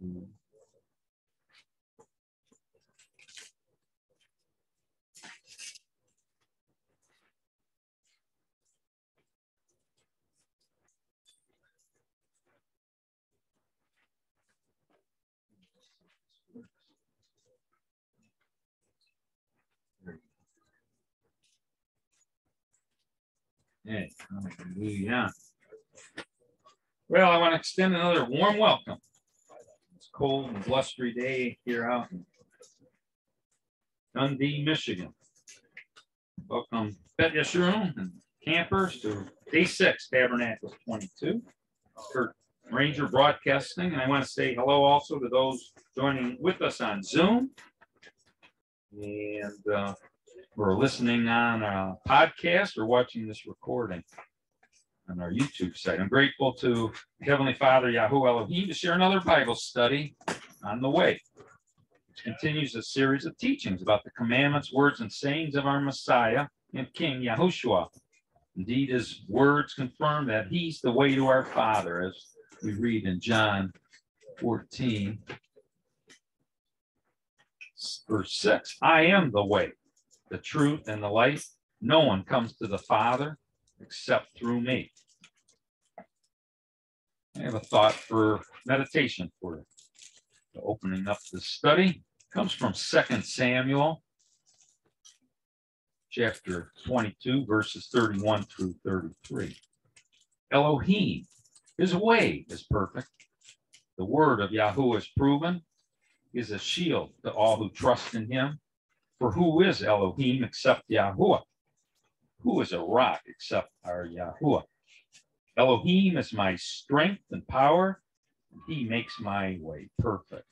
Hey, hallelujah. Well, I want to extend another warm welcome. Cold and blustery day here out in Dundee, Michigan. Welcome, Bet Yeshurun and campers to day six, Tabernacles 22. Kurt Ranger Broadcasting, and I want to say hello also to those joining with us on Zoom. And uh, we're listening on a podcast or watching this recording on our YouTube site. I'm grateful to Heavenly Father Yahweh Elohim to share another Bible study on the way, which continues a series of teachings about the commandments, words, and sayings of our Messiah and King Yahushua. Indeed, his words confirm that he's the way to our Father, as we read in John 14, verse 6. I am the way, the truth, and the light. No one comes to the Father except through me. I have a thought for meditation for opening up the study. It comes from Second Samuel, chapter 22, verses 31 through 33. Elohim, his way is perfect. The word of Yahweh is proven, is a shield to all who trust in him. For who is Elohim except Yahweh? Who is a rock except our Yahweh? Elohim is my strength and power, and he makes my way perfect.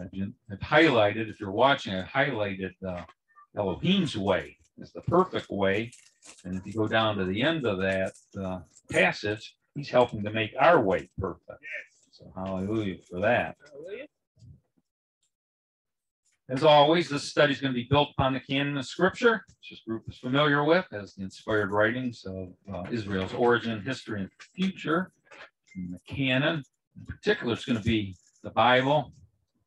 I've highlighted, if you're watching, I've highlighted uh, Elohim's way as the perfect way. And if you go down to the end of that uh, passage, he's helping to make our way perfect. So hallelujah for that. Hallelujah. As always, this study is going to be built upon the canon of Scripture, which this group is familiar with as the inspired writings of uh, Israel's origin, history, and future. And the canon, in particular, is going to be the Bible,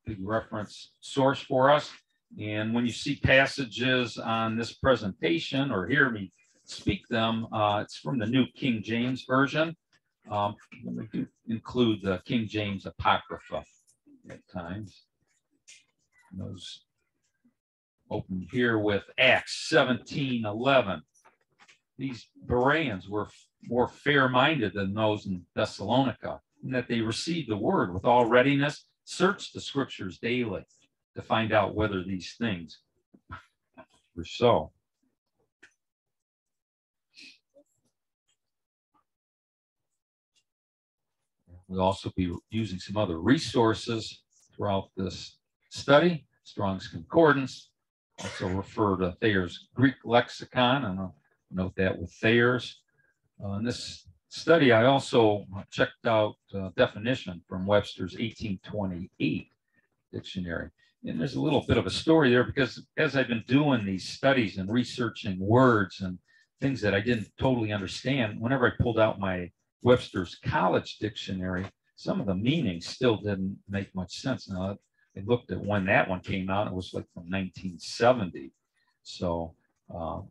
big reference source for us. And when you see passages on this presentation or hear me speak them, uh, it's from the New King James Version. Um, we do include the King James Apocrypha at times. Those open here with Acts 17 11. These Bereans were more fair minded than those in Thessalonica, in that they received the word with all readiness, searched the scriptures daily to find out whether these things were so. We'll also be using some other resources throughout this study, Strong's Concordance. Also refer to Thayer's Greek lexicon, and I'll note that with Thayer's. Uh, in this study, I also checked out uh, definition from Webster's 1828 dictionary. And there's a little bit of a story there because as I've been doing these studies and researching words and things that I didn't totally understand, whenever I pulled out my Webster's College Dictionary, some of the meanings still didn't make much sense. Now, I looked at when that one came out. It was like from 1970. So uh,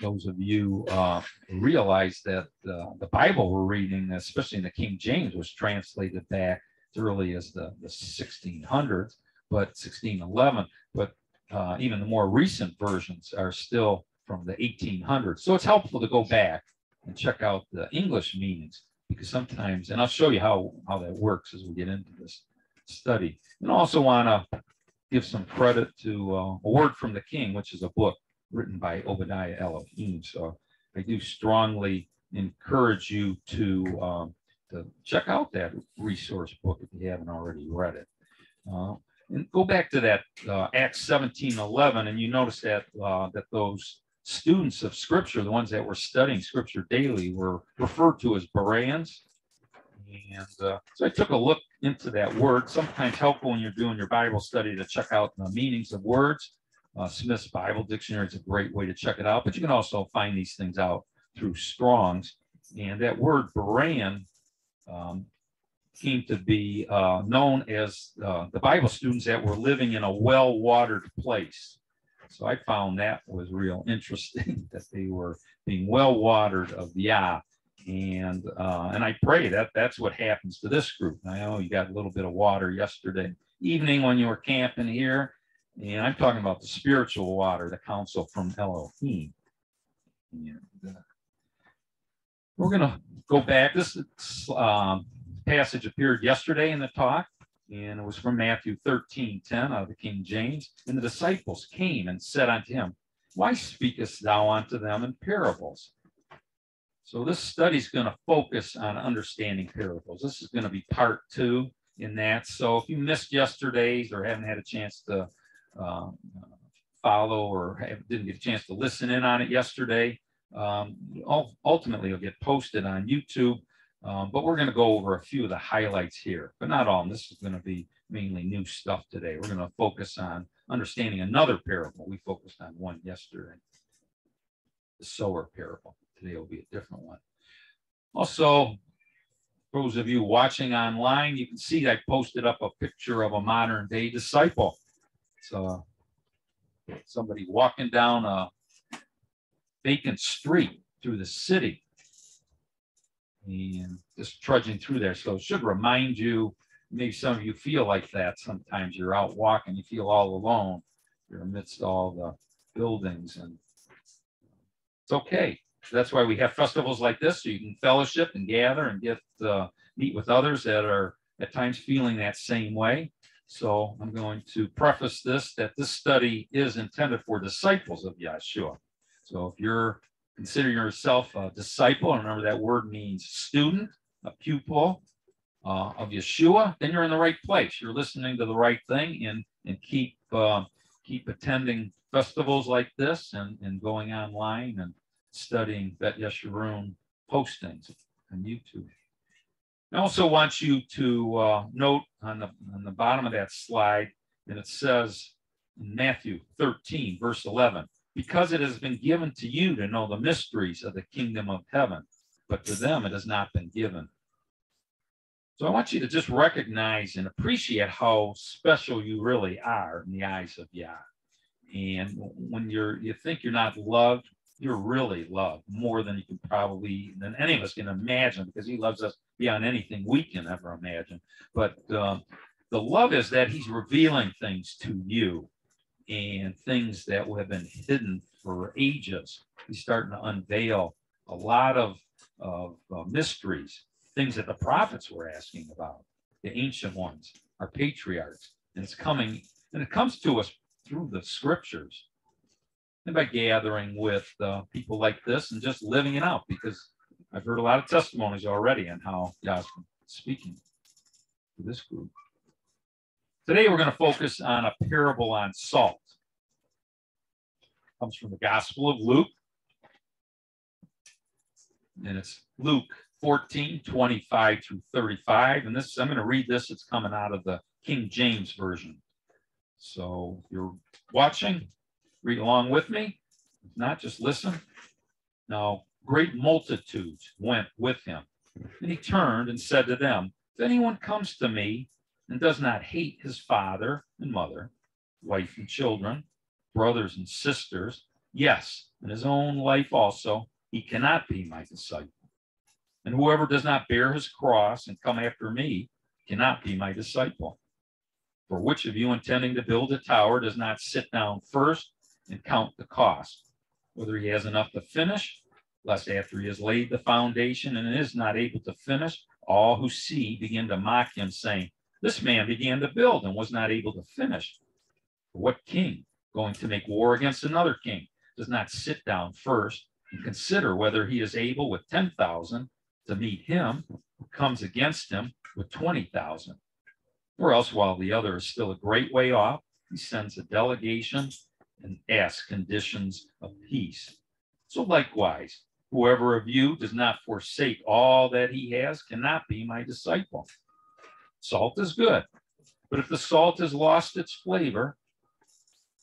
those of you uh, realize that uh, the Bible we're reading, especially in the King James, was translated back as early as the, the 1600s, but 1611. But uh, even the more recent versions are still from the 1800s. So it's helpful to go back and check out the English meanings because sometimes, and I'll show you how, how that works as we get into this study. And also want to give some credit to uh, A Word from the King, which is a book written by Obadiah Elohim. So I do strongly encourage you to, um, to check out that resource book if you haven't already read it. Uh, and go back to that uh, Acts 17, 11, and you notice that, uh, that those students of Scripture, the ones that were studying Scripture daily, were referred to as Bereans. And uh, so I took a look into that word. Sometimes helpful when you're doing your Bible study to check out the meanings of words. Uh, Smith's Bible Dictionary is a great way to check it out, but you can also find these things out through Strong's. And that word Berean um, came to be uh, known as uh, the Bible students that were living in a well-watered place. So I found that was real interesting that they were being well-watered of Yah. And uh, and I pray that that's what happens to this group. I know you got a little bit of water yesterday evening when you were camping here, and I'm talking about the spiritual water, the counsel from Elohim. And, uh, we're to go back. This um, passage appeared yesterday in the talk, and it was from Matthew 13 10 out of the King James. And the disciples came and said unto him, Why speakest thou unto them in parables? So this study is going to focus on understanding parables. This is going to be part two in that. So if you missed yesterday's or haven't had a chance to uh, follow or have, didn't get a chance to listen in on it yesterday, um, ultimately it'll get posted on YouTube. Um, but we're going to go over a few of the highlights here, but not all. This is going to be mainly new stuff today. We're going to focus on understanding another parable. We focused on one yesterday, the sower parable. Today will be a different one. Also, those of you watching online, you can see I posted up a picture of a modern day disciple. So uh, somebody walking down a vacant street through the city and just trudging through there. So it should remind you, maybe some of you feel like that sometimes. You're out walking, you feel all alone. You're amidst all the buildings, and it's okay. That's why we have festivals like this, so you can fellowship and gather and get uh, meet with others that are at times feeling that same way. So I'm going to preface this that this study is intended for disciples of Yeshua. So if you're consider yourself a disciple, remember that word means student, a pupil uh, of Yeshua, then you're in the right place. You're listening to the right thing and, and keep, uh, keep attending festivals like this and, and going online and studying Bet Yeshurun postings on YouTube. I also want you to uh, note on the, on the bottom of that slide that it says in Matthew 13, verse 11, because it has been given to you to know the mysteries of the kingdom of heaven, but to them it has not been given. So I want you to just recognize and appreciate how special you really are in the eyes of Yah. And when you're you think you're not loved, you're really loved more than you can probably than any of us can imagine because he loves us beyond anything we can ever imagine. But uh, the love is that he's revealing things to you and things that have been hidden for ages. He's starting to unveil a lot of, of uh, mysteries, things that the prophets were asking about, the ancient ones, our patriarchs. And it's coming, and it comes to us through the scriptures by gathering with uh, people like this and just living it out because I've heard a lot of testimonies already on how God's been speaking to this group. Today we're going to focus on a parable on salt. It comes from the Gospel of Luke. And it's Luke 14, 25 through 35. And this, I'm going to read this. It's coming out of the King James Version. So if you're watching, read along with me. Not, just listen. Now, great multitudes went with him. And he turned and said to them, If anyone comes to me and does not hate his father and mother, wife and children, brothers and sisters, yes, and his own life also, he cannot be my disciple. And whoever does not bear his cross and come after me cannot be my disciple. For which of you intending to build a tower does not sit down first and count the cost, whether he has enough to finish, lest after he has laid the foundation and is not able to finish, all who see begin to mock him, saying, this man began to build and was not able to finish. What king going to make war against another king does not sit down first and consider whether he is able with 10,000 to meet him who comes against him with 20,000? Or else, while the other is still a great way off, he sends a delegation and ask conditions of peace. So, likewise, whoever of you does not forsake all that he has cannot be my disciple. Salt is good, but if the salt has lost its flavor,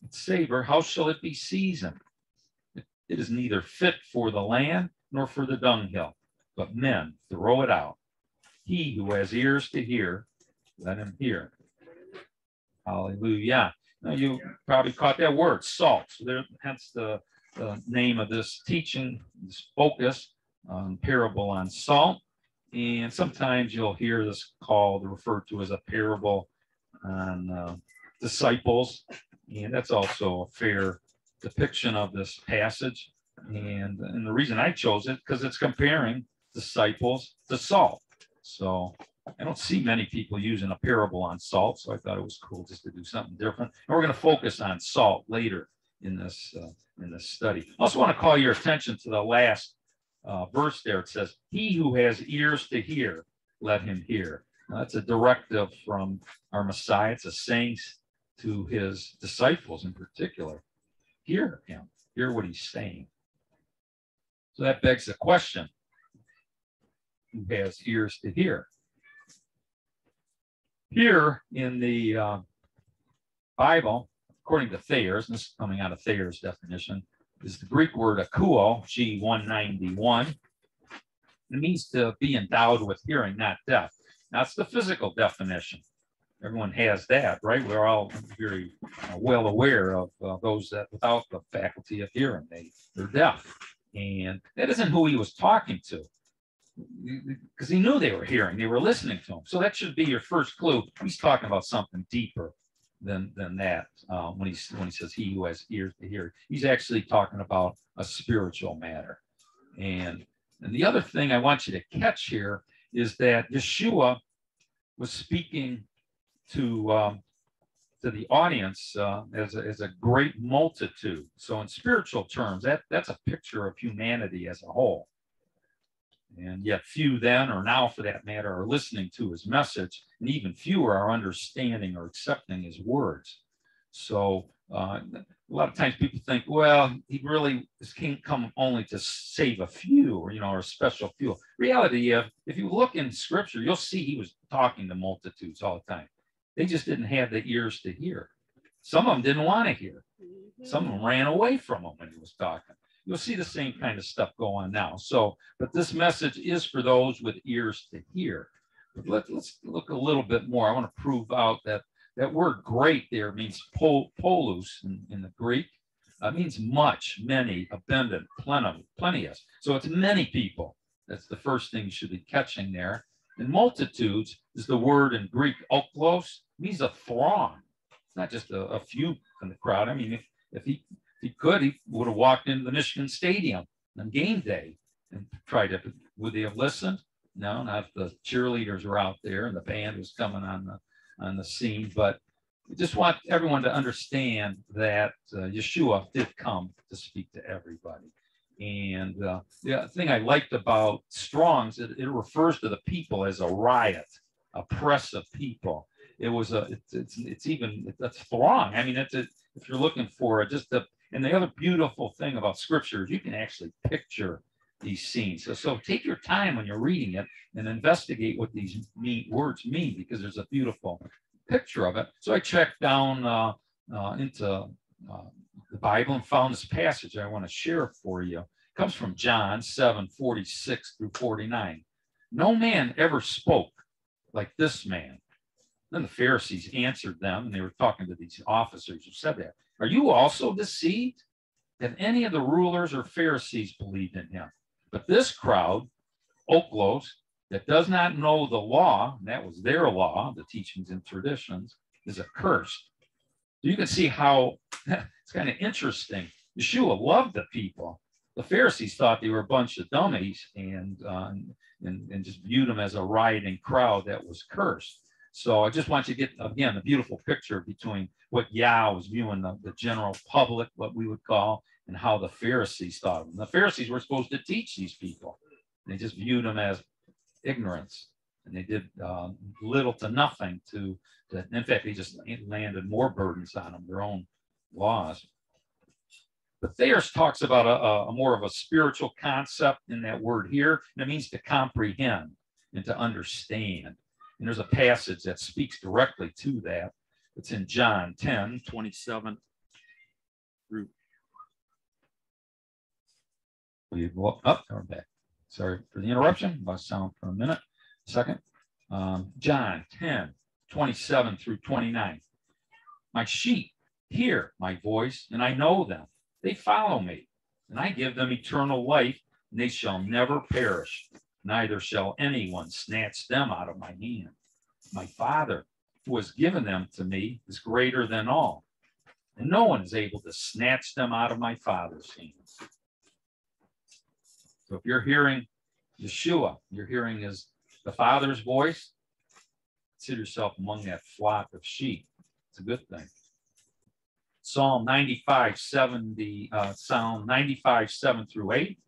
its savor, how shall it be seasoned? It is neither fit for the land nor for the dunghill, but men throw it out. He who has ears to hear, let him hear. Hallelujah. Now you probably caught that word, salt. So there, hence the, the name of this teaching, this focus on parable on salt. And sometimes you'll hear this called referred to as a parable on uh, disciples. And that's also a fair depiction of this passage. And, and the reason I chose it because it's comparing disciples to salt. So I don't see many people using a parable on salt, so I thought it was cool just to do something different. And we're going to focus on salt later in this uh, in this study. I also want to call your attention to the last uh, verse there. It says, "He who has ears to hear, let him hear." Now, that's a directive from our Messiah. It's a saying to his disciples in particular. Hear him. Hear what he's saying. So that begs the question: Who has ears to hear? Here in the uh, Bible, according to Thayer's, and this is coming out of Thayer's definition, is the Greek word akouo, G191. It means to be endowed with hearing, not deaf. That's the physical definition. Everyone has that, right? We're all very uh, well aware of uh, those that without the faculty of hearing, they, they're deaf. And that isn't who he was talking to because he knew they were hearing, they were listening to him. So that should be your first clue. He's talking about something deeper than than that uh, when he when he says he who has ears to hear. He's actually talking about a spiritual matter. And and the other thing I want you to catch here is that Yeshua was speaking to um, to the audience uh, as, a, as a great multitude. So in spiritual terms, that that's a picture of humanity as a whole. And yet, few then, or now for that matter, are listening to his message, and even fewer are understanding or accepting his words. So, uh, a lot of times people think, well, he really can't come only to save a few, or you know, or a special few. Reality, if if you look in Scripture, you'll see he was talking to multitudes all the time. They just didn't have the ears to hear. Some of them didn't want to hear. Some of them ran away from him when he was talking you'll see the same kind of stuff go on now. So, but this message is for those with ears to hear. But let, let's look a little bit more. I want to prove out that that word great there means pol, polus in, in the Greek. Uh, means much, many, abundant, plenty, plenteous. So it's many people. That's the first thing you should be catching there. And multitudes is the word in Greek, oklos, means a throng. It's not just a, a few in the crowd. I mean, if, if he he could, he would have walked into the Michigan Stadium on game day and tried to. Would they have listened? No, not if the cheerleaders were out there and the band was coming on the on the scene. But just want everyone to understand that uh, Yeshua did come to speak to everybody. And uh, the thing I liked about Strong's, it, it refers to the people as a riot, oppressive people. It was a, it's, it's, it's even, a throng. I mean, it's a, if you're looking for it, just the and the other beautiful thing about scripture is you can actually picture these scenes. So, so take your time when you're reading it and investigate what these mean, words mean because there's a beautiful picture of it. So I checked down uh, uh, into uh, the Bible and found this passage I want to share for you. It comes from John 7 46 through 49. No man ever spoke like this man. Then the Pharisees answered them, and they were talking to these officers who said that. Are you also deceived? Have any of the rulers or Pharisees believed in him? But this crowd, Oklos, that does not know the law, that was their law, the teachings and traditions, is accursed. So you can see how it's kind of interesting. Yeshua loved the people. The Pharisees thought they were a bunch of dummies and, uh, and, and just viewed them as a rioting crowd that was cursed. So I just want you to get, again, a beautiful picture between what Yah was viewing the, the general public, what we would call, and how the Pharisees thought of them. The Pharisees were supposed to teach these people. They just viewed them as ignorance. And they did uh, little to nothing to, to, in fact, they just landed more burdens on them, their own laws. But Thayer's talks about a, a, more of a spiritual concept in that word here, and it means to comprehend and to understand. And there's a passage that speaks directly to that. It's in John 10, 27 through. We up, oh, we're back. Sorry for the interruption. Lost sound for a minute. Second. Um, John 10, 27 through 29. My sheep hear my voice, and I know them. They follow me, and I give them eternal life, and they shall never perish, neither shall anyone snatch them out of my hand. My Father, who has given them to me, is greater than all, and no one is able to snatch them out of my Father's hands. So if you're hearing Yeshua, you're hearing his the Father's voice, consider yourself among that flock of sheep. It's a good thing. Psalm 95, 70, uh, Psalm 95, 7 through 8.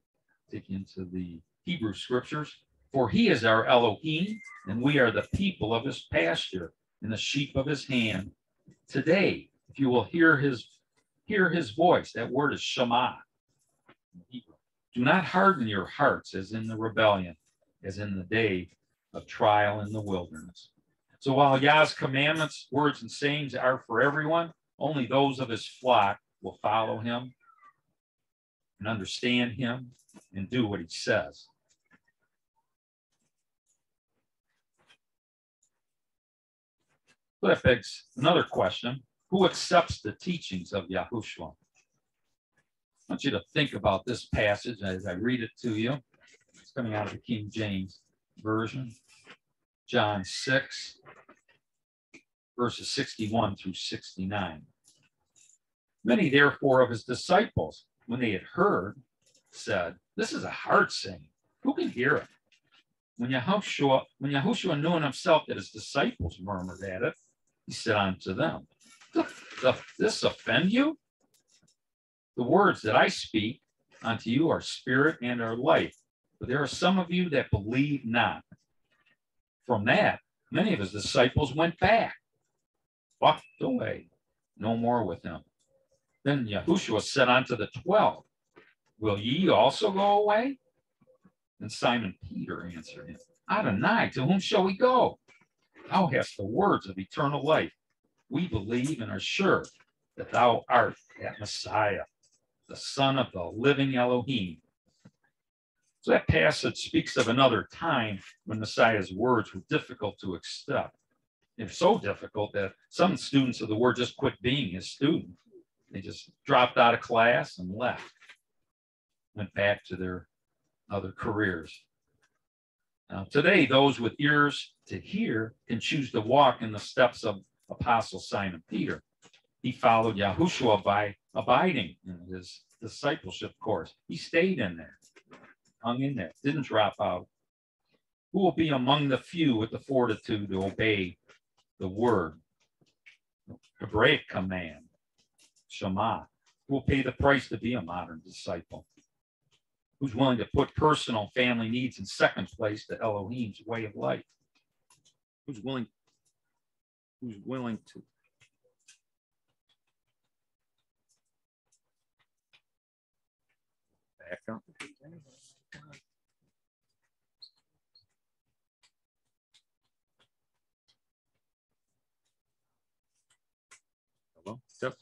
Take into the Hebrew scriptures. For he is our Elohim, and we are the people of his pasture and the sheep of his hand. Today, if you will hear his hear his voice, that word is Shema. Do not harden your hearts as in the rebellion, as in the day of trial in the wilderness. So while Yah's commandments, words, and sayings are for everyone, only those of his flock will follow him and understand him and do what he says. That begs another question. Who accepts the teachings of Yahushua? I want you to think about this passage as I read it to you. It's coming out of the King James Version. John 6, verses 61 through 69. Many, therefore, of his disciples, when they had heard, said, This is a hard saying. Who can hear it? When Yahushua, when Yahushua knew in himself that his disciples murmured at it, he said unto them, Doth this offend you? The words that I speak unto you are spirit and are life. But there are some of you that believe not. From that, many of his disciples went back, walked away, no more with him. Then Yahushua said unto the twelve, Will ye also go away? And Simon Peter answered him, Adonai, to whom shall we go? Thou hast the words of eternal life. We believe and are sure that thou art that Messiah, the Son of the living Elohim. So that passage speaks of another time when Messiah's words were difficult to accept. They're so difficult that some students of the word just quit being his student. They just dropped out of class and left, went back to their other careers. Now, today, those with ears to hear can choose to walk in the steps of Apostle Simon Peter. He followed Yahushua by abiding in his discipleship course. He stayed in there, hung in there, didn't drop out. Who will be among the few with the fortitude to obey the word, Hebraic command, Shema? Who will pay the price to be a modern disciple? who's willing to put personal family needs in second place to Elohim's way of life. Who's willing, who's willing to back up. Hello? Yep.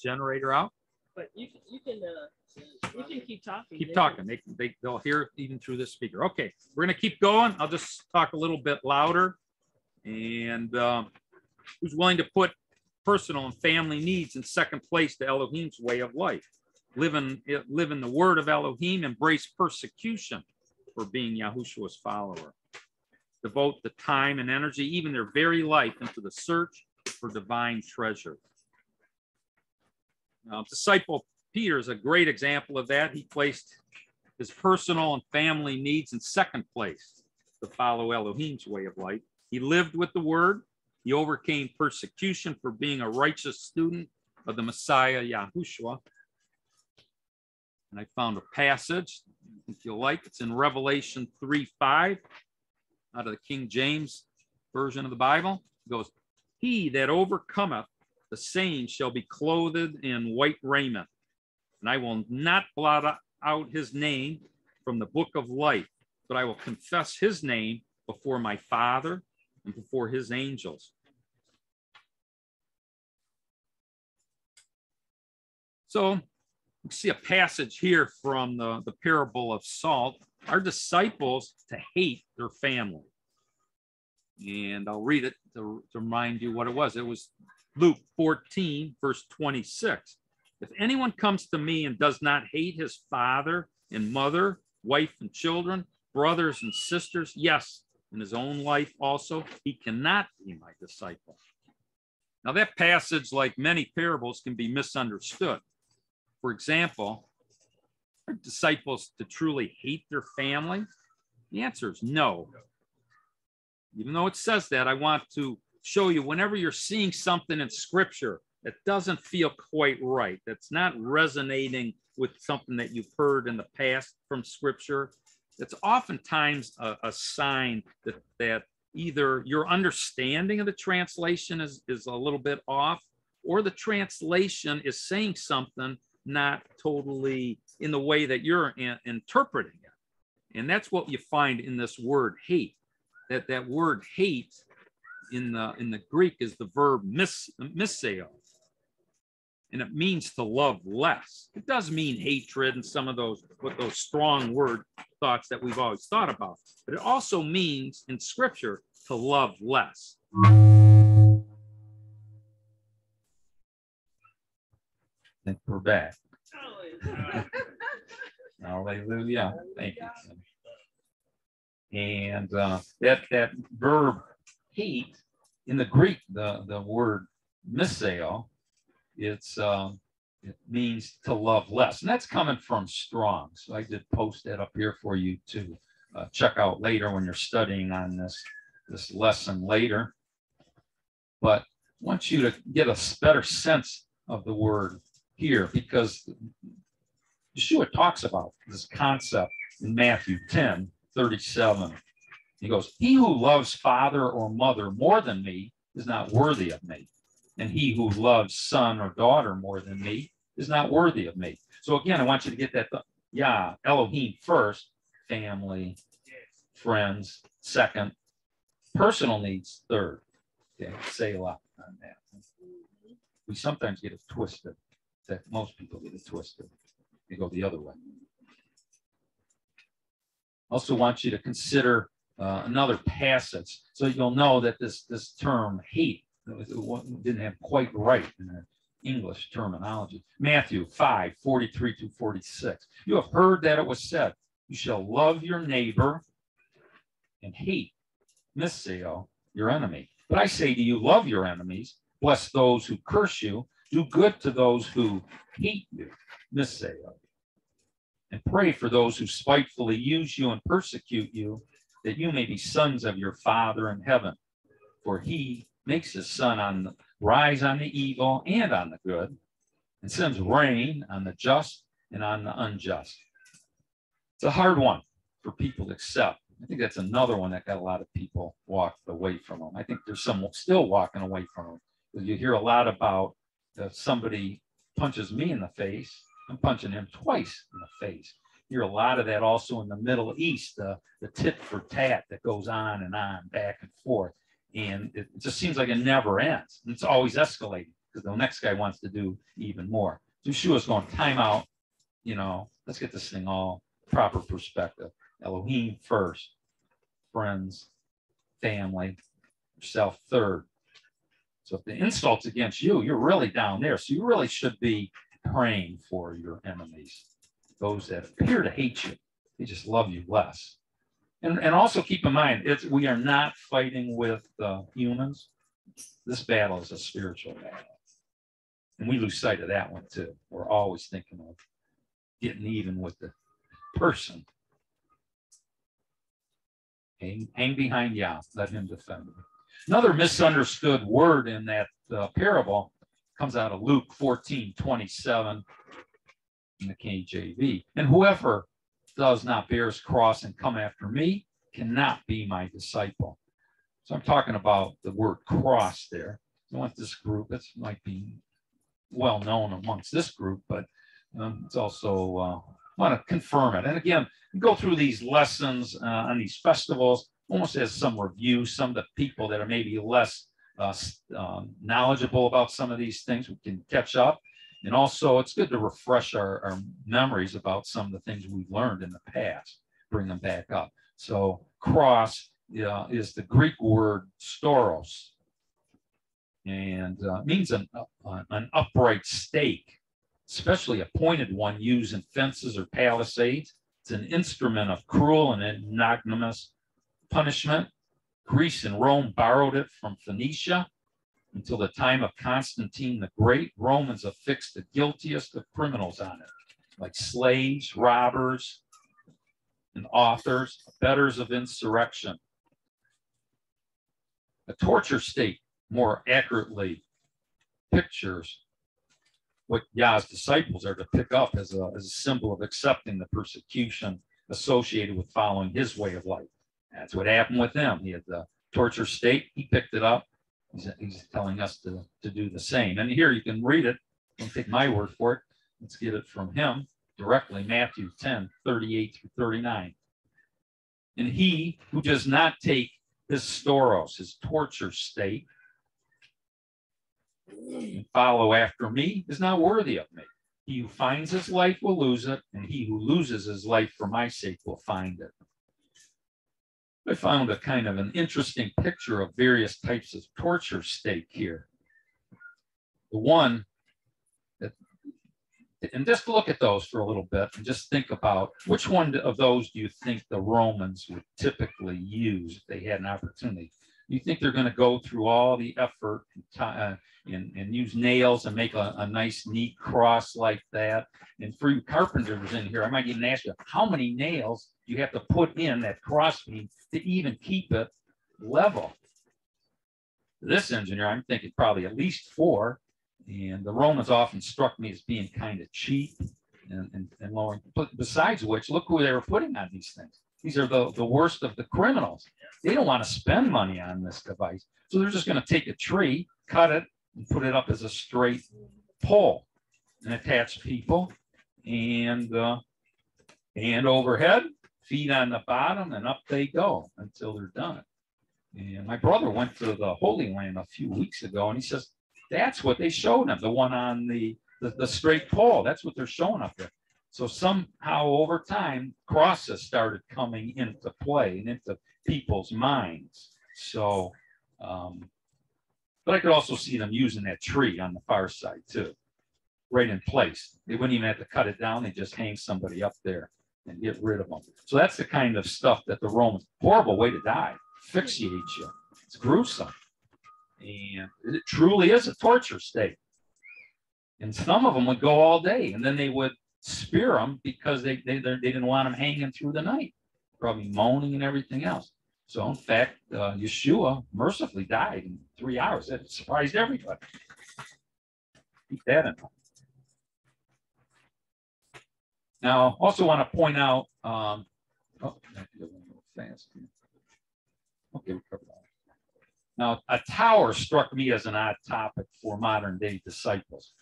Generator out. But you can, you can, uh, you can keep talking. Keep talking. They, they, they'll hear even through this speaker. Okay, we're gonna keep going. I'll just talk a little bit louder. And, um, who's willing to put personal and family needs in second place to Elohim's way of life? Live in, live in the word of Elohim, embrace persecution for being Yahushua's follower. Devote the time and energy, even their very life, into the search for divine treasure. Uh, disciple Peter is a great example of that. He placed his personal and family needs in second place to follow Elohim's way of life. He lived with the word. He overcame persecution for being a righteous student of the Messiah, Yahushua. And I found a passage, if you like, it's in Revelation 3 5 out of the King James Version of the Bible. It goes, He that overcometh the same shall be clothed in white raiment, and I will not blot out his name from the book of life, but I will confess his name before my Father and before his angels. So we see a passage here from the, the parable of salt. Our disciples to hate their family. And I'll read it to, to remind you what it was. It was Luke 14, verse 26. If anyone comes to me and does not hate his father and mother, wife and children, brothers and sisters, yes, in his own life also, he cannot be my disciple. Now, that passage, like many parables, can be misunderstood. For example, are disciples to truly hate their family? The answer is no. Even though it says that, I want to show you whenever you're seeing something in scripture that doesn't feel quite right, that's not resonating with something that you've heard in the past from scripture, it's oftentimes a, a sign that, that either your understanding of the translation is, is a little bit off, or the translation is saying something not totally in the way that you're in, interpreting it. And that's what you find in this word hate. That that word hate in the in the Greek is the verb mis. And it means to love less. It does mean hatred and some of those what those strong word thoughts that we've always thought about. But it also means in scripture to love less. think we're back. Hallelujah. Thank you. And uh, that that verb hate in the Greek, the the word miseo, it's um, it means to love less, and that's coming from Strong. So I did post that up here for you to uh, check out later when you're studying on this this lesson later. But I want you to get a better sense of the word here because Yeshua talks about this concept in Matthew 10 37. He goes, He who loves father or mother more than me is not worthy of me. And he who loves son or daughter more than me is not worthy of me. So again, I want you to get that, yeah, Elohim first, family, friends, second, personal needs third. Okay, say a lot on that. We sometimes get it twisted. That most people get it twisted. They go the other way. Also want you to consider uh, another passage so you'll know that this this term hate didn't have quite right in the English terminology. Matthew 5, 43 to 46. You have heard that it was said, You shall love your neighbor and hate, miseo, your enemy. But I say to you, love your enemies, bless those who curse you, do good to those who hate you, miseo. And pray for those who spitefully use you and persecute you, that you may be sons of your Father in heaven. For he makes his sun on the, rise on the evil and on the good, and sends rain on the just and on the unjust. It's a hard one for people to accept. I think that's another one that got a lot of people walked away from them. I think there's some still walking away from them. You hear a lot about somebody punches me in the face, I'm punching him twice in the face. Hear a lot of that also in the Middle East, uh, the tit for tat that goes on and on, back and forth. And it just seems like it never ends. It's always escalating because the next guy wants to do even more. Yeshua's going, time out, you know, let's get this thing all proper perspective. Elohim first, friends, family, yourself third. So if the insult's against you, you're really down there. So you really should be praying for your enemies, those that appear to hate you. They just love you less. And, and also keep in mind, it's, we are not fighting with uh, humans. This battle is a spiritual battle. And we lose sight of that one too. We're always thinking of getting even with the person. Hang, hang behind Yah, let him defend you. Another misunderstood word in that uh, parable comes out of Luke 14 27 in the KJV. And whoever does not bear his cross and come after me cannot be my disciple. So I'm talking about the word cross there. I want this group, that might be well known amongst this group, but um, it's also uh, want to confirm it. And again, go through these lessons uh, on these festivals almost as some review. Some of the people that are maybe less uh, um, knowledgeable about some of these things we can catch up And also, it's good to refresh our, our memories about some of the things we've learned in the past, bring them back up. So cross yeah, is the Greek word storos. And uh, means an, uh, an upright stake, especially a pointed one used in fences or palisades. It's an instrument of cruel and ignominious punishment. Greece and Rome borrowed it from Phoenicia until the time of Constantine the Great. Romans affixed the guiltiest of criminals on it, like slaves, robbers, and authors, betters of insurrection. A torture stake more accurately pictures what Yah's disciples are to pick up as a, as a symbol of accepting the persecution associated with following his way of life. That's what happened with him. He had the torture stake, he picked it up. He's, he's telling us to, to do the same. And here you can read it. Don't take my word for it. Let's get it from him directly Matthew 10 38 through 39. And he who does not take his storos, his torture stake, and follow after me is not worthy of me. He who finds his life will lose it, and he who loses his life for my sake will find it. I found a kind of an interesting picture of various types of torture stake here. The one that, and just look at those for a little bit and just think about which one of those do you think the Romans would typically use if they had an opportunity? You think they're going to go through all the effort uh, and, and use nails and make a, a, nice, neat cross like that? And for you carpenters in here, I might even ask you, how many nails do you have to put in that cross beam to even keep it level? This engineer, I'm thinking probably at least four. And the Romans often struck me as being kind of cheap and, and, and lowering. But besides which, look who they were putting on these things. These are the, the worst of the criminals. They don't want to spend money on this device. So they're just going to take a tree, cut it, and put it up as a straight pole and attach people and uh, and overhead, feet on the bottom, and up they go until they're done. And my brother went to the Holy Land a few weeks ago, and he says that's what they showed him, the one on the, the, the straight pole. That's what they're showing up there. So somehow over time, crosses started coming into play and into people's minds. So, um, but I could also see them using that tree on the far side too, right in place. They wouldn't even have to cut it down. They just hang somebody up there and get rid of them. So that's the kind of stuff that the Romans, horrible way to die, asphyxiate you. It's gruesome. And it truly is a torture stake. And some of them would go all day and then they would spear them because they, they, they didn't want them hanging through the night, probably moaning and everything else. So in fact, uh, Yeshua mercifully died in three hours. That surprised everybody. Keep that in mind. Now, also want to point out, um, oh, fast. Okay, we. Now, a tower struck me as an odd topic for modern day disciples.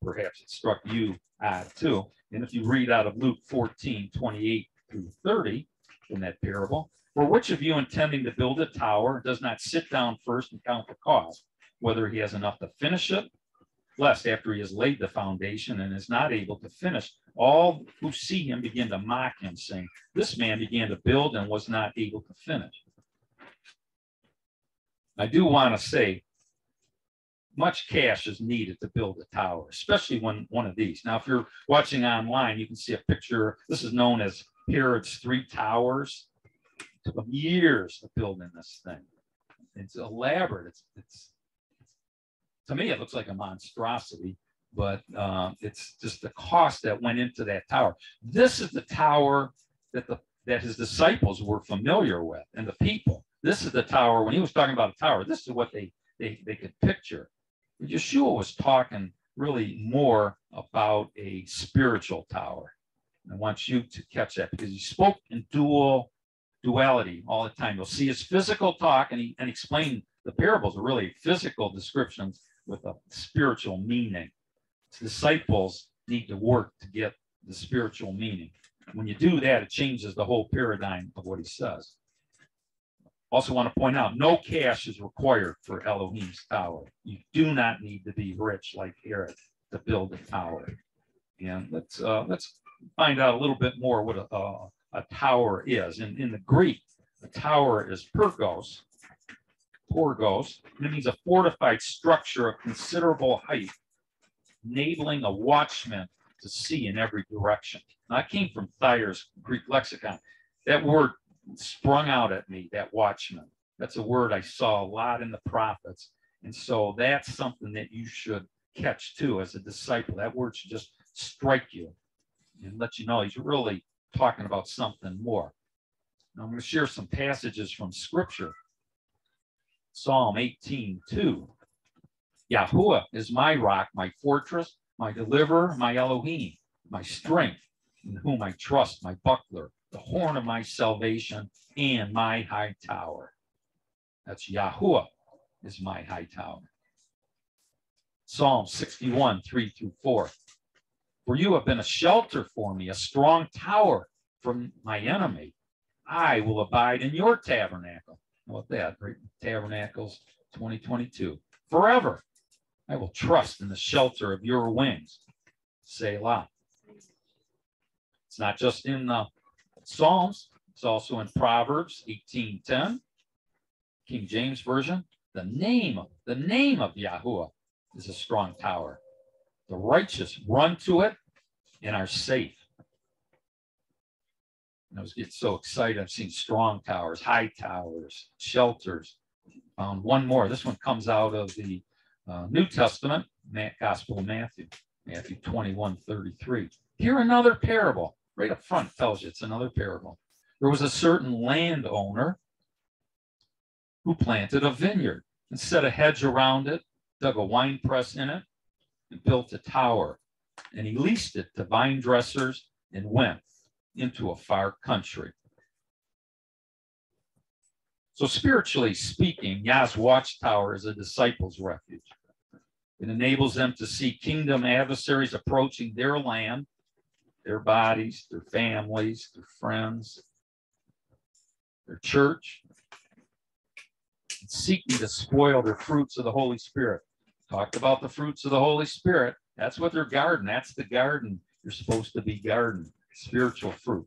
Perhaps it struck you odd too. And if you read out of Luke 14, 28 through 30 in that parable, for which of you intending to build a tower does not sit down first and count the cost, whether he has enough to finish it, lest after he has laid the foundation and is not able to finish, all who see him begin to mock him, saying, This man began to build and was not able to finish. I do want to say much cash is needed to build a tower, especially when one of these. Now, if you're watching online, you can see a picture. This is known as Herod's Three Towers. It took years of building this thing. It's elaborate. It's, it's to me, it looks like a monstrosity, but um, it's just the cost that went into that tower. This is the tower that the that his disciples were familiar with and the people. This is the tower. When he was talking about a tower, this is what they they, they could picture. Yeshua was talking really more about a spiritual tower. I want you to catch that because he spoke in dual duality all the time. You'll see his physical talk and he and explain the parables are really physical descriptions with a spiritual meaning. Disciples need to work to get the spiritual meaning. When you do that, it changes the whole paradigm of what he says. Also want to point out, no cash is required for Elohim's tower. You do not need to be rich like Herod. to build a tower. And let's, uh, let's find out a little bit more what a, a, a tower is. In, in the Greek, a tower is pyrgos, porgos, and it means a fortified structure of considerable height, enabling a watchman to see in every direction. Now, that came from Thayer's Greek lexicon. That word sprung out at me, that watchman. That's a word I saw a lot in the prophets. And so that's something that you should catch too as a disciple. That word should just strike you and let you know he's really talking about something more. Now I'm going to share some passages from scripture. Psalm 18, 2. Yahuwah is my rock, my fortress, my deliverer, my Elohim, my strength, in whom I trust, my buckler, the horn of my salvation, and my high tower. That's Yahuwah is my high tower. Psalm 61, 3 through 4. For you have been a shelter for me, a strong tower from my enemy. I will abide in your tabernacle. About that? Tabernacles 2022. Forever. I will trust in the shelter of your wings. Selah. It's not just in the Psalms, it's also in Proverbs 18:10, King James Version. The name, the name of Yahuwah is a strong tower. The righteous run to it and are safe. I was getting so excited. I've seen strong towers, high towers, shelters. Found one more. This one comes out of the uh, New Testament, Gospel of Matthew, Matthew 21, 33. Here another parable, right up front tells you it's another parable. There was a certain landowner who planted a vineyard and set a hedge around it, dug a wine press in it, and built a tower. And he leased it to vine dressers and went into a far country. So, spiritually speaking, Yah's watchtower is a disciple's refuge. It enables them to see kingdom adversaries approaching their land, their bodies, their families, their friends, their church, seeking to spoil their fruits of the Holy Spirit. Talked about the fruits of the Holy Spirit. That's what they're garden. That's the garden you're supposed to be garden, spiritual fruit.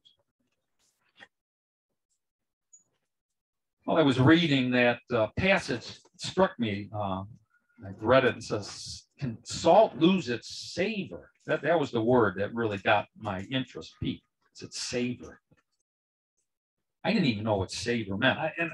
While I was reading that uh, passage, struck me. Uh, I read it and says, "Can salt lose its savor?" That that was the word that really got my interest peaked. It's savor. I didn't even know what savor meant. I, and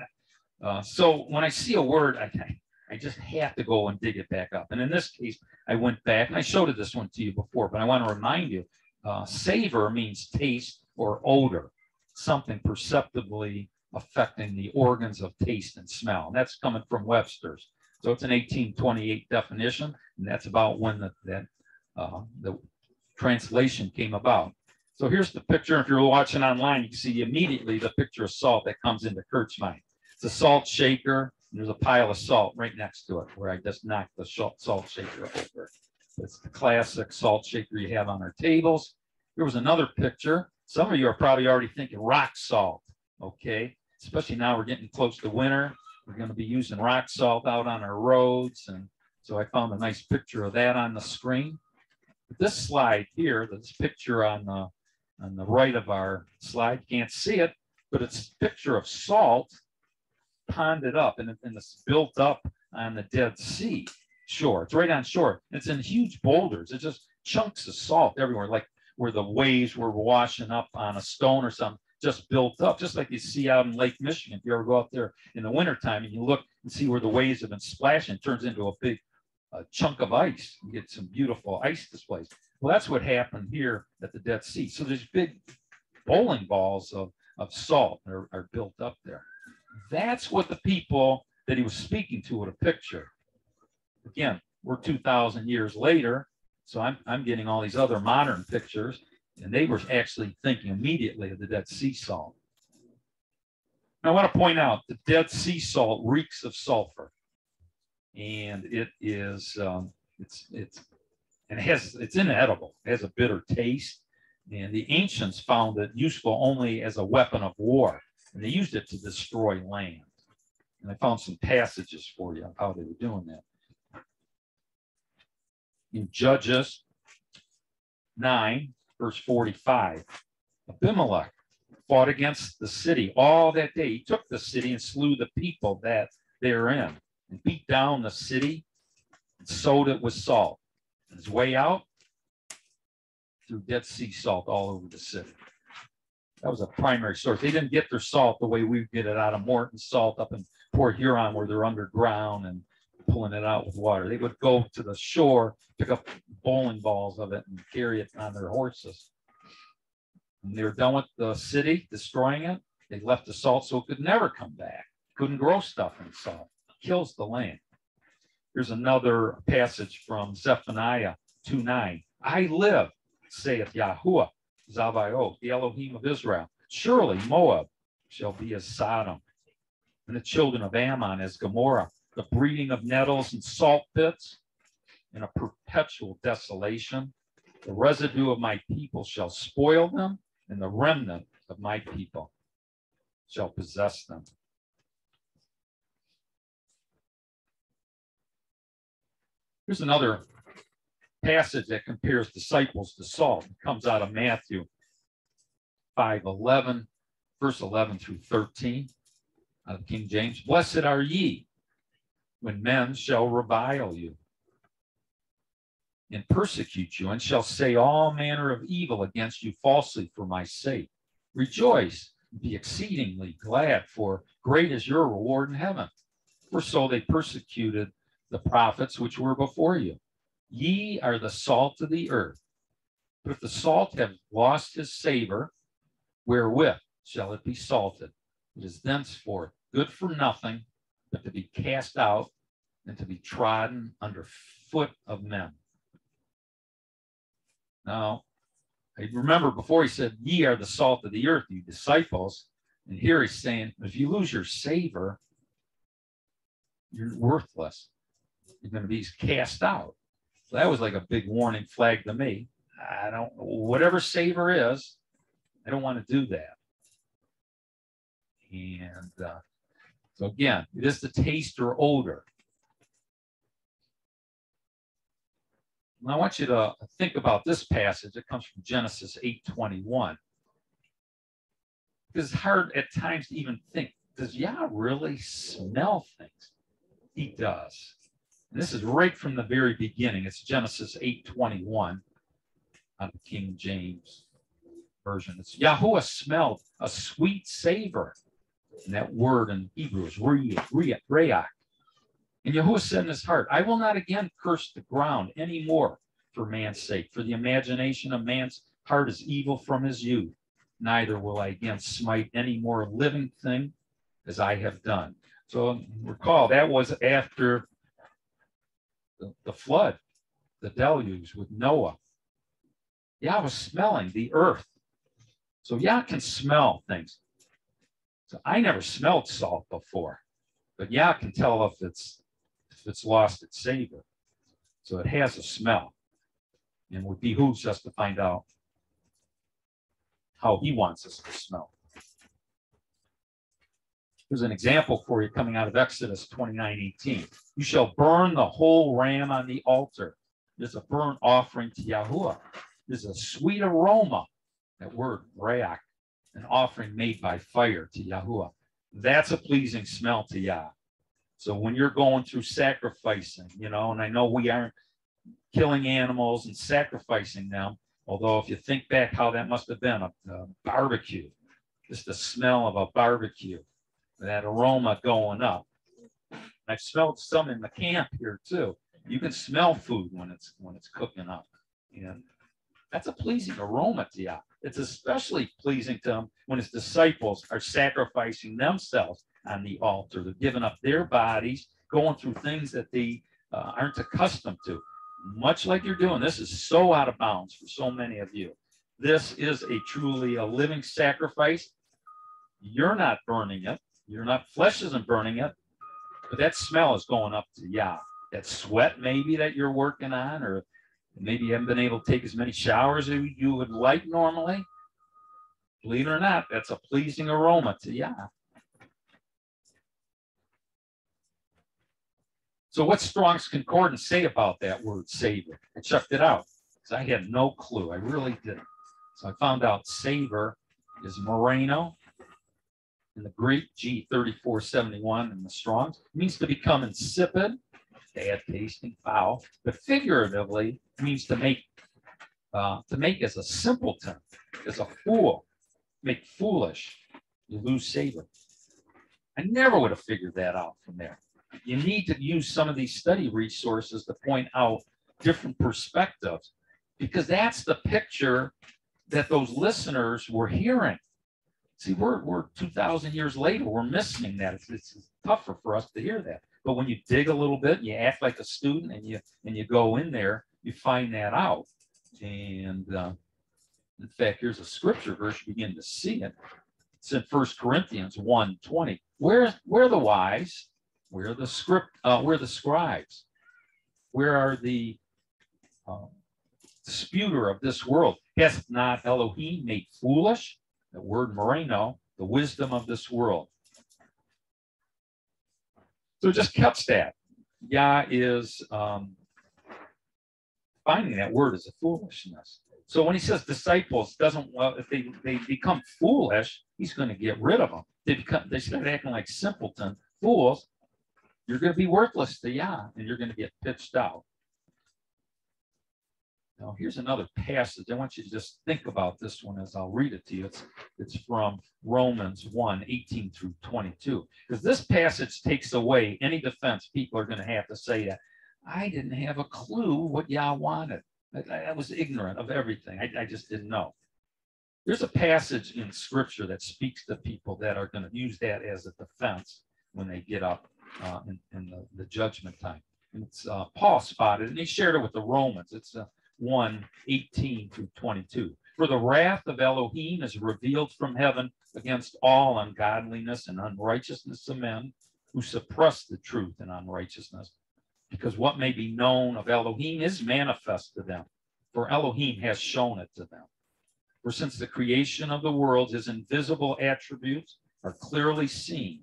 uh, so when I see a word, I, I just have to go and dig it back up. And in this case, I went back and I showed this one to you before, but I want to remind you, uh, savor means taste or odor, something perceptibly affecting the organs of taste and smell. And that's coming from Webster's. So it's an 1828 definition, and that's about when the, that uh, the translation came about. So here's the picture. If you're watching online, you can see immediately the picture of salt that comes into Kurt's mind. It's a salt shaker. There's a pile of salt right next to it where I just knocked the salt shaker over. It's the classic salt shaker you have on our tables. There was another picture. Some of you are probably already thinking rock salt, okay? Especially now we're getting close to winter. We're going to be using rock salt out on our roads. And so I found a nice picture of that on the screen. This slide here, this picture on the, on the right of our slide, can't see it, but it's a picture of salt ponded up and, and it's built up on the Dead Sea shore. It's right on shore. It's in huge boulders. It's just chunks of salt everywhere, like where the waves were washing up on a stone or something, just built up, just like you see out in Lake Michigan. If you ever go out there in the wintertime and you look and see where the waves have been splashing, it turns into a big chunk of ice. You get some beautiful ice displays. Well, that's what happened here at the Dead Sea. So there's big bowling balls of, of salt are, are built up there. That's what the people that he was speaking to would have pictured. Again, we're 2,000 years later, so I'm, I'm getting all these other modern pictures, and they were actually thinking immediately of the Dead Sea salt. Now, I want to point out the Dead Sea salt reeks of sulfur, and it is um, it's it's and it has it's inedible. It has a bitter taste, and the ancients found it useful only as a weapon of war and they used it to destroy land. And I found some passages for you of how they were doing that. in Judges 9, verse 45. Abimelech fought against the city all that day. He took the city and slew the people that therein and beat down the city and sowed it with salt. And his way out through Dead Sea salt all over the city. That was a primary source. They didn't get their salt the way we get it out of Morton salt up in Port Huron where they're underground and pulling it out with water. They would go to the shore, pick up bowling balls of it and carry it on their horses. When they were done with the city, destroying it, they left the salt so it could never come back. Couldn't grow stuff in salt. Kills the land. Here's another passage from Zephaniah 2 9. I live, saith Yahuwah, Zavaot, the Elohim of Israel. Surely Moab shall be as Sodom, and the children of Ammon as Gomorrah, the breeding of nettles and salt pits, and a perpetual desolation. The residue of my people shall spoil them, and the remnant of my people shall possess them. Here's another passage that compares disciples to salt. It comes out of Matthew 5 11, verse 11 through 13 of King James. Blessed are ye when men shall revile you and persecute you, and shall say all manner of evil against you falsely for my sake. Rejoice, and be exceedingly glad, for great is your reward in heaven. For so they persecuted the prophets which were before you. Ye are the salt of the earth. But if the salt have lost his savor, wherewith shall it be salted? It is thenceforth good for nothing but to be cast out and to be trodden under foot of men. Now, I remember before he said, Ye are the salt of the earth, you disciples. And here he's saying, if you lose your savor, you're worthless. You're going to be cast out. So that was like a big warning flag to me. I don't, whatever savor is, I don't want to do that. And uh, so again, it is the taste or odor. And I want you to think about this passage. It comes from Genesis 8:21. Because it's hard at times to even think, does Yah really smell things? He does. This is right from the very beginning. It's Genesis 8:21 on the King James version. It's Yahuwah smelled a sweet savor. And that word in Hebrew is reach. And Yahuwah said in his heart, I will not again curse the ground any more for man's sake, for the imagination of man's heart is evil from his youth. Neither will I again smite any more living thing as I have done. So recall that was after the, flood, the deluge with Noah. Yah was smelling the earth. So Yah can smell things. So I never smelled salt before, but Yah can tell if it's if it's lost its savor. So it has a smell. And it behooves us to find out how he wants us to smell. Here's an example for you coming out of Exodus 29 18. You shall burn the whole ram on the altar. There's a burnt offering to Yahuwah. There's a sweet aroma. That word, rayak, an offering made by fire to Yahuwah. That's a pleasing smell to Yah. So when you're going through sacrificing, you know, and I know we aren't killing animals and sacrificing them, although if you think back how that must have been a, a barbecue, just the smell of a barbecue, that aroma going up. I've smelled some in the camp here too. You can smell food when it's when it's cooking up, and that's a pleasing aroma to Yah. It's especially pleasing to him when his disciples are sacrificing themselves on the altar. They're giving up their bodies, going through things that they uh, aren't accustomed to. Much like you're doing, this is so out of bounds for so many of you. This is a truly a living sacrifice. You're not burning it. You're not, flesh isn't burning it, but that smell is going up to Yah. That sweat maybe that you're working on, or maybe you haven't been able to take as many showers as you would like normally. Believe it or not, that's a pleasing aroma to Yah. So what's Strong's Concordance say about that word savor? I checked it out because I had no clue. I really didn't. So I found out savor is moraino in the Greek, G3471 in the Strong's. Means to become insipid, bad tasting, foul, but figuratively means to make uh, to make as a simpleton, as a fool, make foolish, you lose savor. I never would have figured that out from there. You need to use some of these study resources to point out different perspectives because that's the picture that those listeners were hearing. See, we're, we're 2,000 years later, we're missing that. It's, it's tougher for us to hear that. But when you dig a little bit, and you act like a student and you, and you go in there, you find that out. And uh, in fact, here's a scripture verse, you begin to see it. It's in First Corinthians 1 20. Where, where the wise? Where the script? Uh, where the scribes? Where are the um, disputer of this world? Hath not Elohim made foolish? The word moraino, the wisdom of this world. So just catch that. Yah is um, finding that word as a foolishness. So when he says disciples doesn't well, if they, they become foolish, he's going to get rid of them. They become they start acting like simpleton fools. You're going to be worthless to Yah, and you're going to get pitched out. Now, here's another passage. I want you to just think about this one as I'll read it to you. It's, it's from Romans 1 18 through 22. Because this passage takes away any defense people are going to have to say that I didn't have a clue what Yah wanted. I, I was ignorant of everything. I, I just didn't know. There's a passage in scripture that speaks to people that are going to use that as a defense when they get up uh, in, in the, the, judgment time. And it's uh, Paul spotted, and he shared it with the Romans. It's uh, 1 18 through 22. For the wrath of Elohim is revealed from heaven against all ungodliness and unrighteousness of men who suppress the truth and unrighteousness because what may be known of Elohim is manifest to them, for Elohim has shown it to them. For since the creation of the world, his invisible attributes are clearly seen,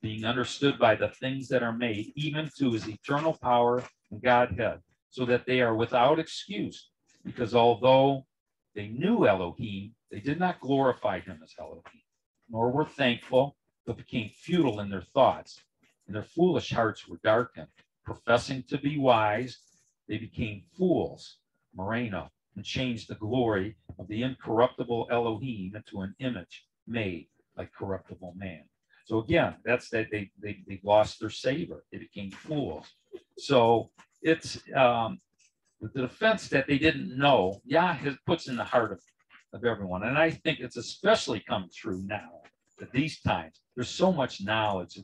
being understood by the things that are made, even to his eternal power and Godhead, so that they are without excuse, because although they knew Elohim, they did not glorify him as Elohim, nor were thankful, but became futile in their thoughts, and their foolish hearts were darkened professing to be wise, they became fools, Moraino, and changed the glory of the incorruptible Elohim into an image made like corruptible man. So again, that's that they, they, they lost their savor. They became fools. So it's um, the defense that they didn't know, yeah, it puts in the heart of, of everyone. And I think it's especially come true now at these times. There's so much knowledge.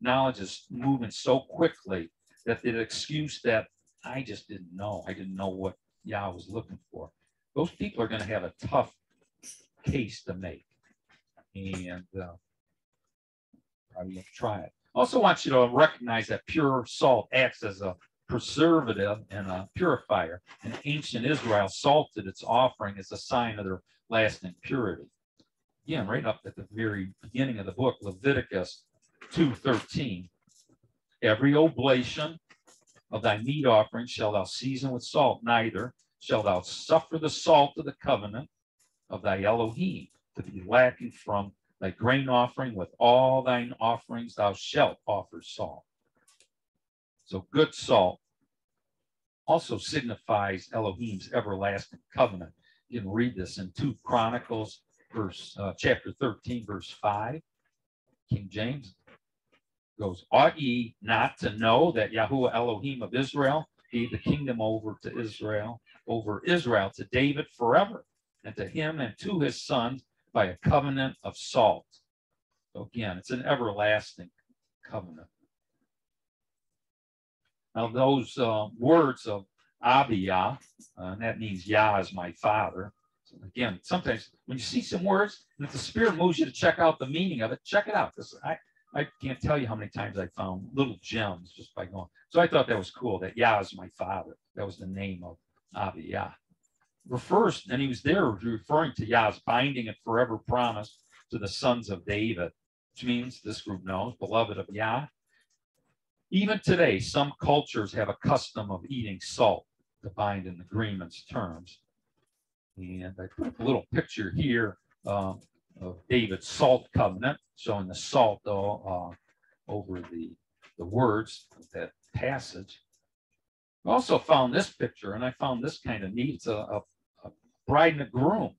Knowledge is moving so quickly that the excuse that I just didn't know, I didn't know what Yah was looking for. Those people are going to have a tough case to make, and uh, to try it. Also, want you to recognize that pure salt acts as a preservative and a purifier. In ancient Israel, salted its offering as a sign of their lasting purity. Again, right up at the very beginning of the book, Leviticus 2:13 Every oblation of thy meat offering shall thou season with salt, neither shall thou suffer the salt of the covenant of thy Elohim to be lacking from thy grain offering. With all thine offerings thou shalt offer salt. So good salt also signifies Elohim's everlasting covenant. You can read this in 2 Chronicles, verse uh, chapter 13, verse 5. King James goes, Ought ye not to know that Yahuwah Elohim of Israel gave the kingdom over to Israel, over Israel to David forever, and to him and to his sons by a covenant of salt. So again, it's an everlasting covenant. Now, those uh, words of Abiyah, uh, and that means Yah is my father. So again, sometimes when you see some words, and if the Spirit moves you to check out the meaning of it, check it out. Because I, I can't tell you how many times I found little gems just by going. So I thought that was cool that Yah is my father. That was the name of Abiyah. Refers, and he was there referring to Yah's binding and forever promise to the sons of David, which means this group knows, beloved of Yah. Even today, some cultures have a custom of eating salt to bind in agreements terms. And I put a little picture here um, of David's salt covenant, showing the salt uh, over the, the words of that passage. I also found this picture, and I found this kind of neat. It's a, a, a bride and a groom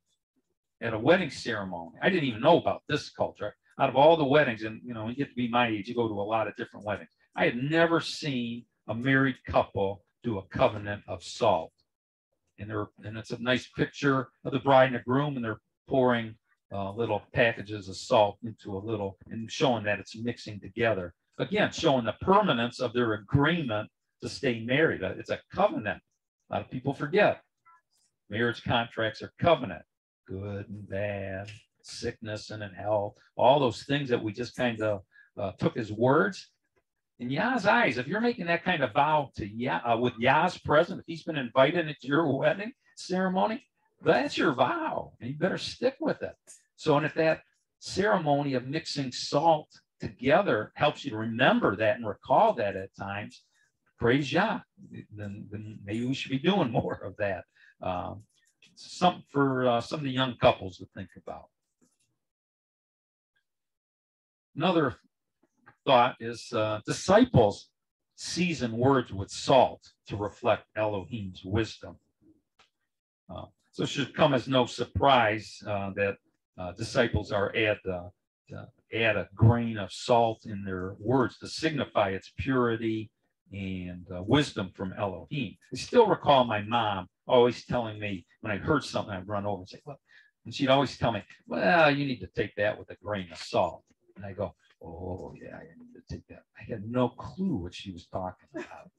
at a wedding ceremony. I didn't even know about this culture. Out of all the weddings, and you know, you get to be my age, you go to a lot of different weddings. I had never seen a married couple do a covenant of salt. And they're and it's a nice picture of the bride and the groom, and they're pouring uh, little packages of salt into a little and showing that it's mixing together. Again, showing the permanence of their agreement to stay married. Uh, It's a covenant. A lot of people forget. Marriage contracts are covenant, good and bad, sickness and in health, all those things that we just kind of uh, took as words. In Yah's eyes, if you're making that kind of vow to Yah, uh, with Yah's present, if he's been invited at your wedding ceremony, that's your vow, and you better stick with it. So, and if that ceremony of mixing salt together helps you to remember that and recall that at times, praise Yah. Then, then maybe we should be doing more of that. Um, something for uh, some of the young couples to think about. Another thought is uh, disciples season words with salt to reflect Elohim's wisdom. Uh, so it should come as no surprise uh, that uh, disciples are add uh, add a grain of salt in their words to signify its purity and uh, wisdom from Elohim. I still recall my mom always telling me when I heard something, I'd run over and say, "Well," and she'd always tell me, "Well, you need to take that with a grain of salt." And I go, "Oh yeah, I need to take that." I had no clue what she was talking about.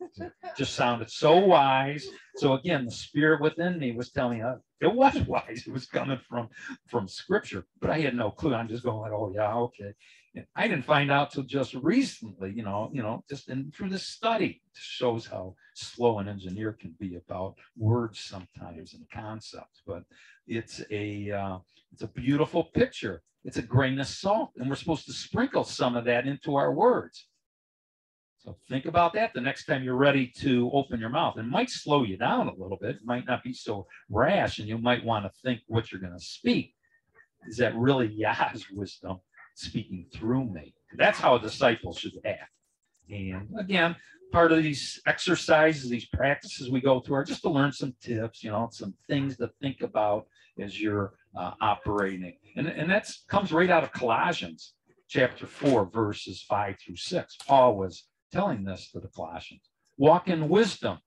Just sounded so wise. So again, the spirit within me was telling me uh, it was wise. It was coming from from Scripture, but I had no clue. I'm just going like, "Oh yeah, okay." And I didn't find out till just recently, you know, you know, just in through this study shows how slow an engineer can be about words sometimes and concepts. But it's a uh, it's a beautiful picture. It's a grain of salt, and we're supposed to sprinkle some of that into our words. So think about that the next time you're ready to open your mouth. It might slow you down a little bit. It might not be so rash, and you might want to think what you're going to speak. Is that really Yah's wisdom speaking through me? That's how a disciple should act. And again, part of these exercises, these practices we go through are just to learn some tips, you know, some things to think about as you're uh, operating. And, and that comes right out of Colossians chapter 4, verses 5 through 6. Paul was telling this to the Colossians. Walk in wisdom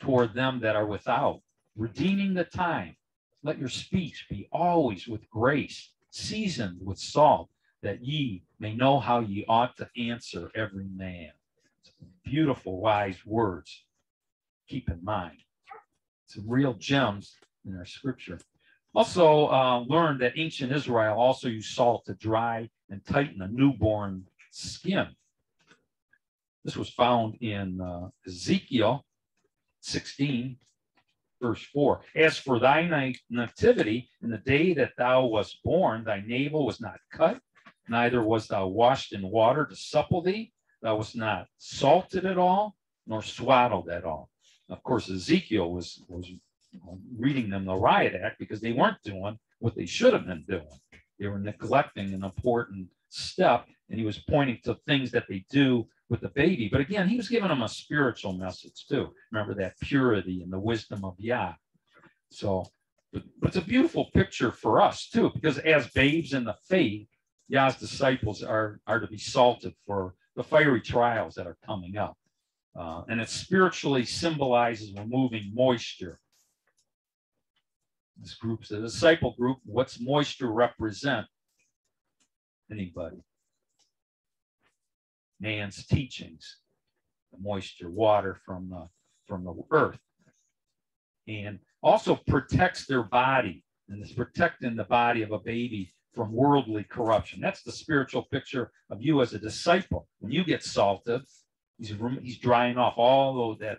toward them that are without, redeeming the time. Let your speech be always with grace, seasoned with salt, that ye may know how ye ought to answer every man. Beautiful, wise words. Keep in mind. Some real gems in our scripture. Also, uh, learned that ancient Israel also used salt to dry and tighten a newborn skin. This was found in uh, Ezekiel 16, verse 4. As for thy nativity, in the day that thou wast born, thy navel was not cut, neither was thou washed in water to supple thee, thou wast not salted at all, nor swaddled at all. Of course, Ezekiel was, was reading them the riot act because they weren't doing what they should have been doing. They were neglecting an important step, and he was pointing to things that they do with the baby. But again, he was giving them a spiritual message too. Remember that purity and the wisdom of Yah. So, but, but it's a beautiful picture for us too, because as babes in the faith, Yah's disciples are, are to be salted for the fiery trials that are coming up. Uh, and it spiritually symbolizes removing moisture. This group's a disciple group. What's moisture represent? Anybody? man's teachings, the moisture, water from the, from the earth. And also protects their body and it's protecting the body of a baby from worldly corruption. That's the spiritual picture of you as a disciple. When you get salted, he's, he's drying off all of that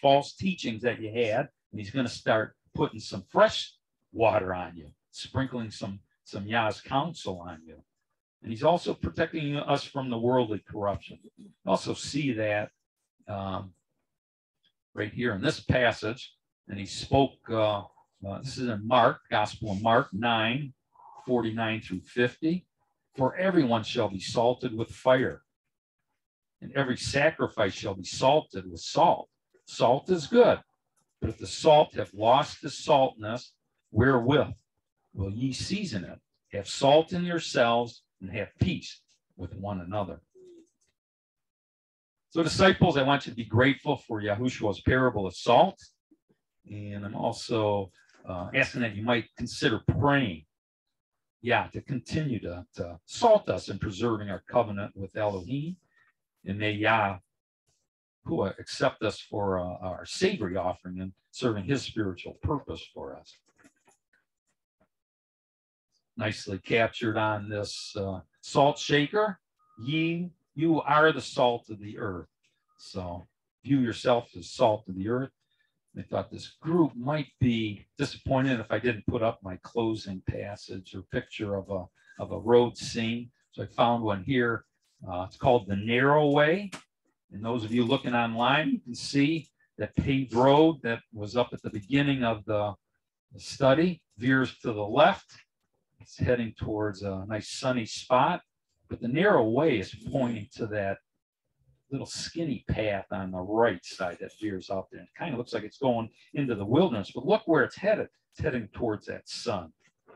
false teachings that you had, and he's going to start putting some fresh water on you, sprinkling some some Yah's counsel on you. And he's also protecting us from the worldly corruption. Also see that um, right here in this passage. And he spoke, uh, uh, this is in Mark, Gospel of Mark 9, 49 through 50. For everyone shall be salted with fire, and every sacrifice shall be salted with salt. Salt is good, but if the salt have lost its saltness, wherewith will ye season it? Have salt in yourselves and have peace with one another. So, disciples, I want you to be grateful for Yahushua's parable of salt. And I'm also uh, asking that you might consider praying, Yah, to continue to, to salt us in preserving our covenant with Elohim. And may Yah who accept us for uh, our savory offering and serving his spiritual purpose for us. Nicely captured on this uh, salt shaker. Ye, you are the salt of the earth. So view yourself as salt of the earth. I thought this group might be disappointed if I didn't put up my closing passage or picture of a, of a road scene. So I found one here. Uh, it's called The Narrow Way. And those of you looking online, you can see that paved road that was up at the beginning of the, the study veers to the left. It's heading towards a nice sunny spot, but the narrow way is pointing to that little skinny path on the right side that veers off there. It kind of looks like it's going into the wilderness, but look where it's headed. It's heading towards that sun,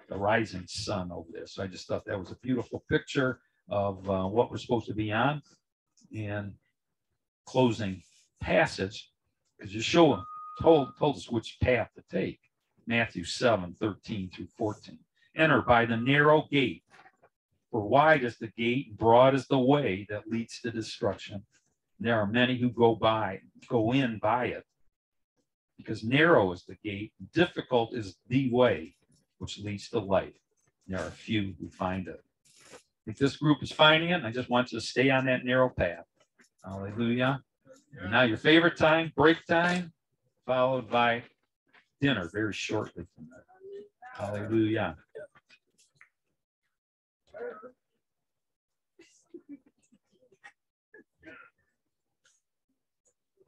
the rising sun over there. So I just thought that was a beautiful picture of uh, what we're supposed to be on. And closing passage, because Yeshua told, told us which path to take. Matthew 7, 13 through 14. Enter by the narrow gate, for wide is the gate, broad is the way that leads to destruction. There are many who go by, go in by it. Because narrow is the gate, difficult is the way which leads to life. There are few who find it. If this group is finding it, I just want you to stay on that narrow path. Hallelujah. And now your favorite time, break time, followed by dinner very shortly from. Hallelujah.